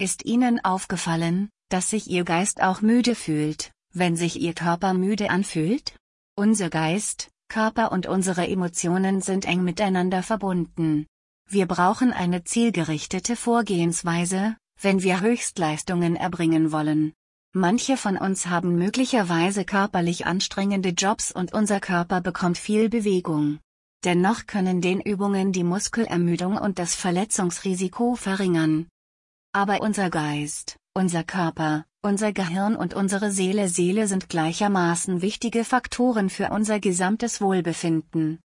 Ist Ihnen aufgefallen, dass sich Ihr Geist auch müde fühlt, wenn sich Ihr Körper müde anfühlt? Unser Geist, Körper und unsere Emotionen sind eng miteinander verbunden. Wir brauchen eine zielgerichtete Vorgehensweise, wenn wir Höchstleistungen erbringen wollen. Manche von uns haben möglicherweise körperlich anstrengende Jobs und unser Körper bekommt viel Bewegung. Dennoch können den Übungen die Muskelermüdung und das Verletzungsrisiko verringern. Aber unser Geist, unser Körper, unser Gehirn und unsere Seele Seele sind gleichermaßen wichtige Faktoren für unser gesamtes Wohlbefinden.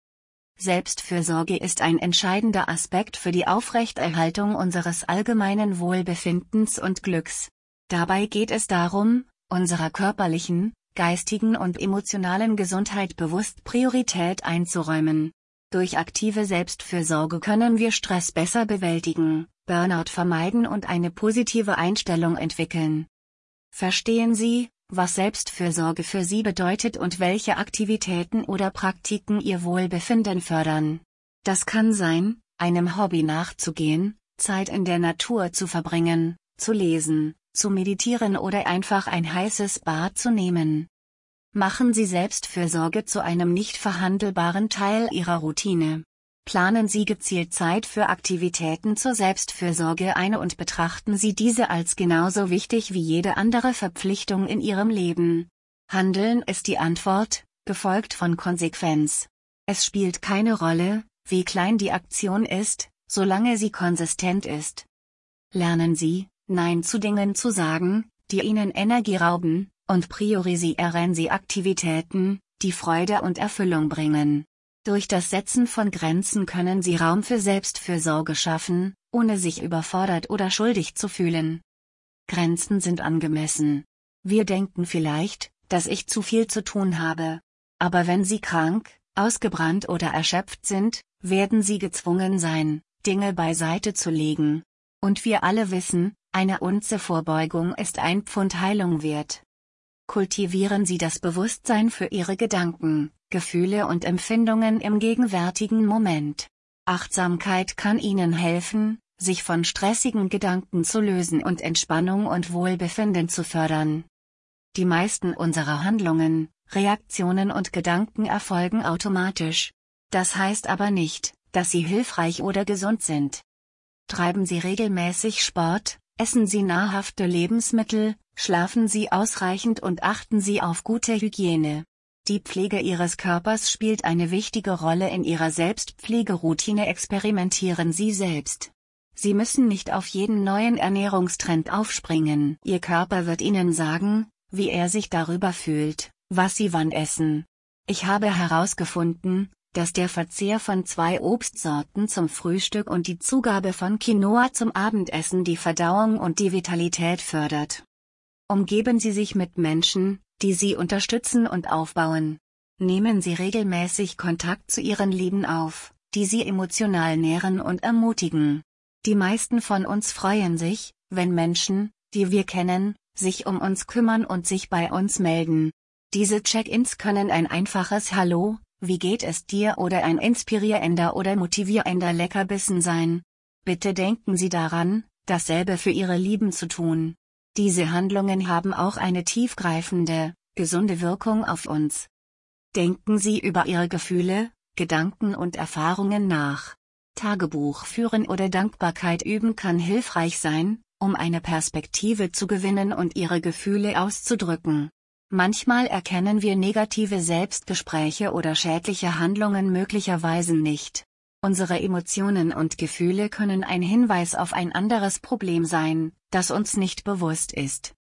Selbstfürsorge ist ein entscheidender Aspekt für die Aufrechterhaltung unseres allgemeinen Wohlbefindens und Glücks. Dabei geht es darum, unserer körperlichen, geistigen und emotionalen Gesundheit bewusst Priorität einzuräumen. Durch aktive Selbstfürsorge können wir Stress besser bewältigen, Burnout vermeiden und eine positive Einstellung entwickeln. Verstehen Sie, was Selbstfürsorge für Sie bedeutet und welche Aktivitäten oder Praktiken Ihr Wohlbefinden fördern. Das kann sein, einem Hobby nachzugehen, Zeit in der Natur zu verbringen, zu lesen, zu meditieren oder einfach ein heißes Bad zu nehmen. Machen Sie Selbstfürsorge zu einem nicht verhandelbaren Teil Ihrer Routine. Planen Sie gezielt Zeit für Aktivitäten zur Selbstfürsorge ein und betrachten Sie diese als genauso wichtig wie jede andere Verpflichtung in Ihrem Leben. Handeln ist die Antwort, gefolgt von Konsequenz. Es spielt keine Rolle, wie klein die Aktion ist, solange sie konsistent ist. Lernen Sie, Nein zu Dingen zu sagen, die Ihnen Energie rauben, und priorisieren Sie Aktivitäten, die Freude und Erfüllung bringen. Durch das Setzen von Grenzen können Sie Raum für Selbstfürsorge schaffen, ohne sich überfordert oder schuldig zu fühlen. Grenzen sind angemessen. Wir denken vielleicht, dass ich zu viel zu tun habe. Aber wenn Sie krank, ausgebrannt oder erschöpft sind, werden Sie gezwungen sein, Dinge beiseite zu legen. Und wir alle wissen, eine Unze Vorbeugung ist ein Pfund Heilung wert. Kultivieren Sie das Bewusstsein für Ihre Gedanken, Gefühle und Empfindungen im gegenwärtigen Moment. Achtsamkeit kann Ihnen helfen, sich von stressigen Gedanken zu lösen und Entspannung und Wohlbefinden zu fördern. Die meisten unserer Handlungen, Reaktionen und Gedanken erfolgen automatisch. Das heißt aber nicht, dass sie hilfreich oder gesund sind. Treiben Sie regelmäßig Sport, Essen Sie nahrhafte Lebensmittel, schlafen Sie ausreichend und achten Sie auf gute Hygiene. Die Pflege Ihres Körpers spielt eine wichtige Rolle in Ihrer Selbstpflegeroutine. Experimentieren Sie selbst. Sie müssen nicht auf jeden neuen Ernährungstrend aufspringen. Ihr Körper wird Ihnen sagen, wie er sich darüber fühlt, was Sie wann essen. Ich habe herausgefunden, dass der Verzehr von zwei Obstsorten zum Frühstück und die Zugabe von Quinoa zum Abendessen die Verdauung und die Vitalität fördert. Umgeben Sie sich mit Menschen, die Sie unterstützen und aufbauen. Nehmen Sie regelmäßig Kontakt zu Ihren Lieben auf, die Sie emotional nähren und ermutigen. Die meisten von uns freuen sich, wenn Menschen, die wir kennen, sich um uns kümmern und sich bei uns melden. Diese Check-ins können ein einfaches Hallo, wie geht es dir oder ein inspirierender oder motivierender Leckerbissen sein. Bitte denken Sie daran, dasselbe für Ihre Lieben zu tun. Diese Handlungen haben auch eine tiefgreifende, gesunde Wirkung auf uns. Denken Sie über Ihre Gefühle, Gedanken und Erfahrungen nach. Tagebuch führen oder Dankbarkeit üben kann hilfreich sein, um eine Perspektive zu gewinnen und Ihre Gefühle auszudrücken. Manchmal erkennen wir negative Selbstgespräche oder schädliche Handlungen möglicherweise nicht. Unsere Emotionen und Gefühle können ein Hinweis auf ein anderes Problem sein, das uns nicht bewusst ist.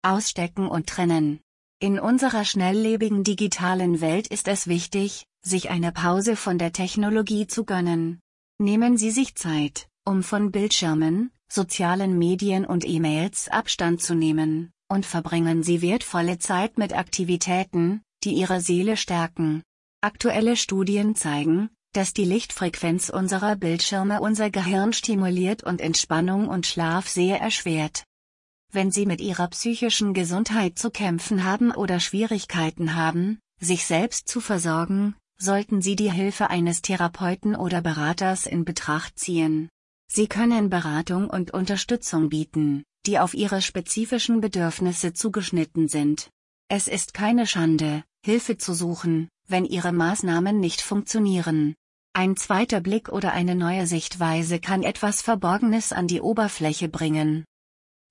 Ausstecken und trennen. In unserer schnelllebigen digitalen Welt ist es wichtig, sich eine Pause von der Technologie zu gönnen. Nehmen Sie sich Zeit, um von Bildschirmen, sozialen Medien und E-Mails Abstand zu nehmen und verbringen Sie wertvolle Zeit mit Aktivitäten, die Ihre Seele stärken. Aktuelle Studien zeigen, dass die Lichtfrequenz unserer Bildschirme unser Gehirn stimuliert und Entspannung und Schlaf sehr erschwert. Wenn Sie mit Ihrer psychischen Gesundheit zu kämpfen haben oder Schwierigkeiten haben, sich selbst zu versorgen, sollten Sie die Hilfe eines Therapeuten oder Beraters in Betracht ziehen. Sie können Beratung und Unterstützung bieten, die auf Ihre spezifischen Bedürfnisse zugeschnitten sind. Es ist keine Schande, Hilfe zu suchen, wenn Ihre Maßnahmen nicht funktionieren. Ein zweiter Blick oder eine neue Sichtweise kann etwas Verborgenes an die Oberfläche bringen.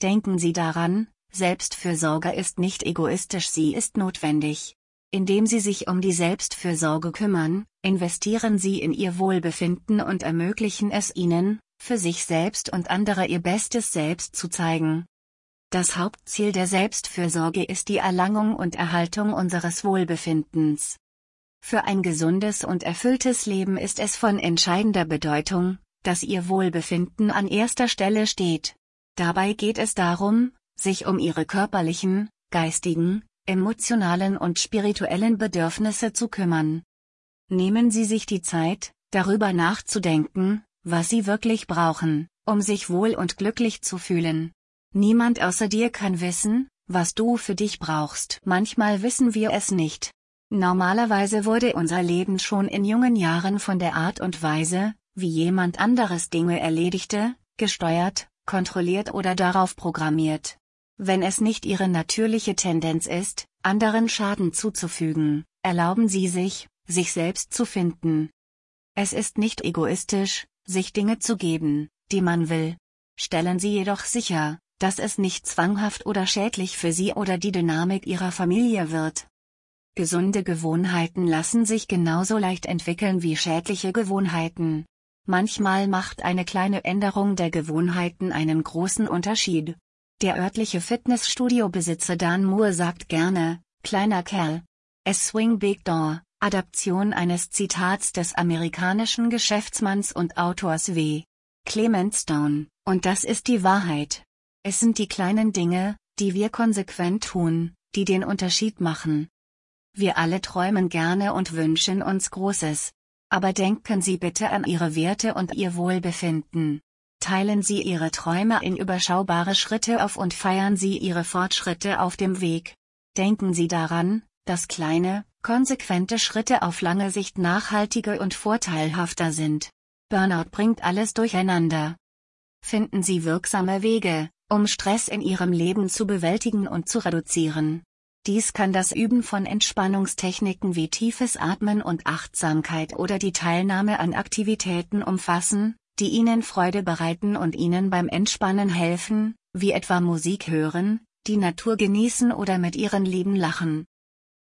Denken Sie daran, Selbstfürsorge ist nicht egoistisch, sie ist notwendig. Indem Sie sich um die Selbstfürsorge kümmern, investieren Sie in Ihr Wohlbefinden und ermöglichen es Ihnen, für sich selbst und andere Ihr bestes Selbst zu zeigen. Das Hauptziel der Selbstfürsorge ist die Erlangung und Erhaltung unseres Wohlbefindens. Für ein gesundes und erfülltes Leben ist es von entscheidender Bedeutung, dass Ihr Wohlbefinden an erster Stelle steht. Dabei geht es darum, sich um Ihre körperlichen, geistigen, emotionalen und spirituellen Bedürfnisse zu kümmern. Nehmen Sie sich die Zeit, darüber nachzudenken, was Sie wirklich brauchen, um sich wohl und glücklich zu fühlen. Niemand außer dir kann wissen, was du für dich brauchst. Manchmal wissen wir es nicht. Normalerweise wurde unser Leben schon in jungen Jahren von der Art und Weise, wie jemand anderes Dinge erledigte, gesteuert, kontrolliert oder darauf programmiert. Wenn es nicht Ihre natürliche Tendenz ist, anderen Schaden zuzufügen, erlauben Sie sich, sich selbst zu finden. Es ist nicht egoistisch, sich Dinge zu geben, die man will. Stellen Sie jedoch sicher, dass es nicht zwanghaft oder schädlich für Sie oder die Dynamik Ihrer Familie wird. Gesunde Gewohnheiten lassen sich genauso leicht entwickeln wie schädliche Gewohnheiten. Manchmal macht eine kleine Änderung der Gewohnheiten einen großen Unterschied. Der örtliche Fitnessstudio-Besitzer Dan Moore sagt gerne, kleiner Kerl. Es swing big door, Adaption eines Zitats des amerikanischen Geschäftsmanns und Autors W. Clement Stone, und das ist die Wahrheit. Es sind die kleinen Dinge, die wir konsequent tun, die den Unterschied machen. Wir alle träumen gerne und wünschen uns Großes. Aber denken Sie bitte an Ihre Werte und Ihr Wohlbefinden. Teilen Sie Ihre Träume in überschaubare Schritte auf und feiern Sie Ihre Fortschritte auf dem Weg. Denken Sie daran, dass kleine, konsequente Schritte auf lange Sicht nachhaltiger und vorteilhafter sind. Burnout bringt alles durcheinander. Finden Sie wirksame Wege, um Stress in Ihrem Leben zu bewältigen und zu reduzieren. Dies kann das Üben von Entspannungstechniken wie tiefes Atmen und Achtsamkeit oder die Teilnahme an Aktivitäten umfassen, die Ihnen Freude bereiten und Ihnen beim Entspannen helfen, wie etwa Musik hören, die Natur genießen oder mit Ihren Lieben lachen.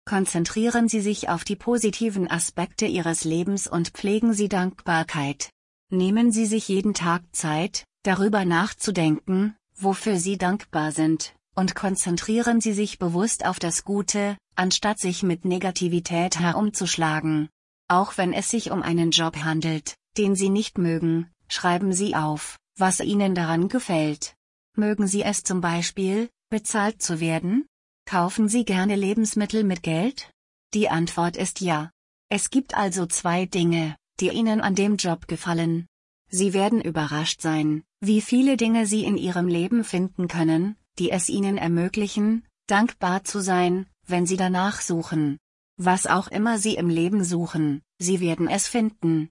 Konzentrieren Sie sich auf die positiven Aspekte Ihres Lebens und pflegen Sie Dankbarkeit. Nehmen Sie sich jeden Tag Zeit, darüber nachzudenken, wofür Sie dankbar sind, und konzentrieren Sie sich bewusst auf das Gute, anstatt sich mit Negativität herumzuschlagen. Auch wenn es sich um einen Job handelt, den Sie nicht mögen, Schreiben Sie auf, was Ihnen daran gefällt. Mögen Sie es zum Beispiel, bezahlt zu werden? Kaufen Sie gerne Lebensmittel mit Geld? Die Antwort ist ja. Es gibt also zwei Dinge, die Ihnen an dem Job gefallen. Sie werden überrascht sein, wie viele Dinge Sie in Ihrem Leben finden können, die es Ihnen ermöglichen, dankbar zu sein, wenn Sie danach suchen. Was auch immer Sie im Leben suchen, Sie werden es finden.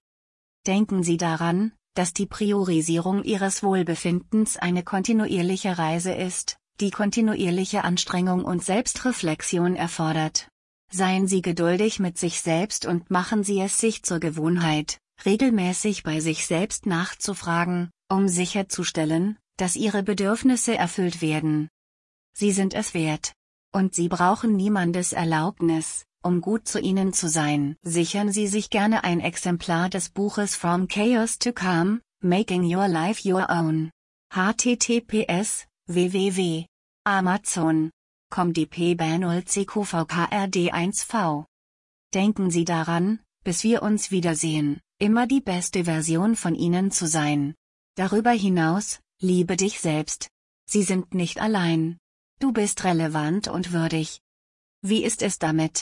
Denken Sie daran, dass die Priorisierung ihres Wohlbefindens eine kontinuierliche Reise ist, die kontinuierliche Anstrengung und Selbstreflexion erfordert. Seien Sie geduldig mit sich selbst und machen Sie es sich zur Gewohnheit, regelmäßig bei sich selbst nachzufragen, um sicherzustellen, dass Ihre Bedürfnisse erfüllt werden. Sie sind es wert. Und Sie brauchen niemandes Erlaubnis, um gut zu Ihnen zu sein, sichern Sie sich gerne ein Exemplar des Buches From Chaos to Calm, Making Your Life Your Own. https www. Amazon. ComDP 0 CQVKRD 1V. Denken Sie daran, bis wir uns wiedersehen, immer die beste Version von Ihnen zu sein. Darüber hinaus, liebe dich selbst. Sie sind nicht allein. Du bist relevant und würdig. Wie ist es damit?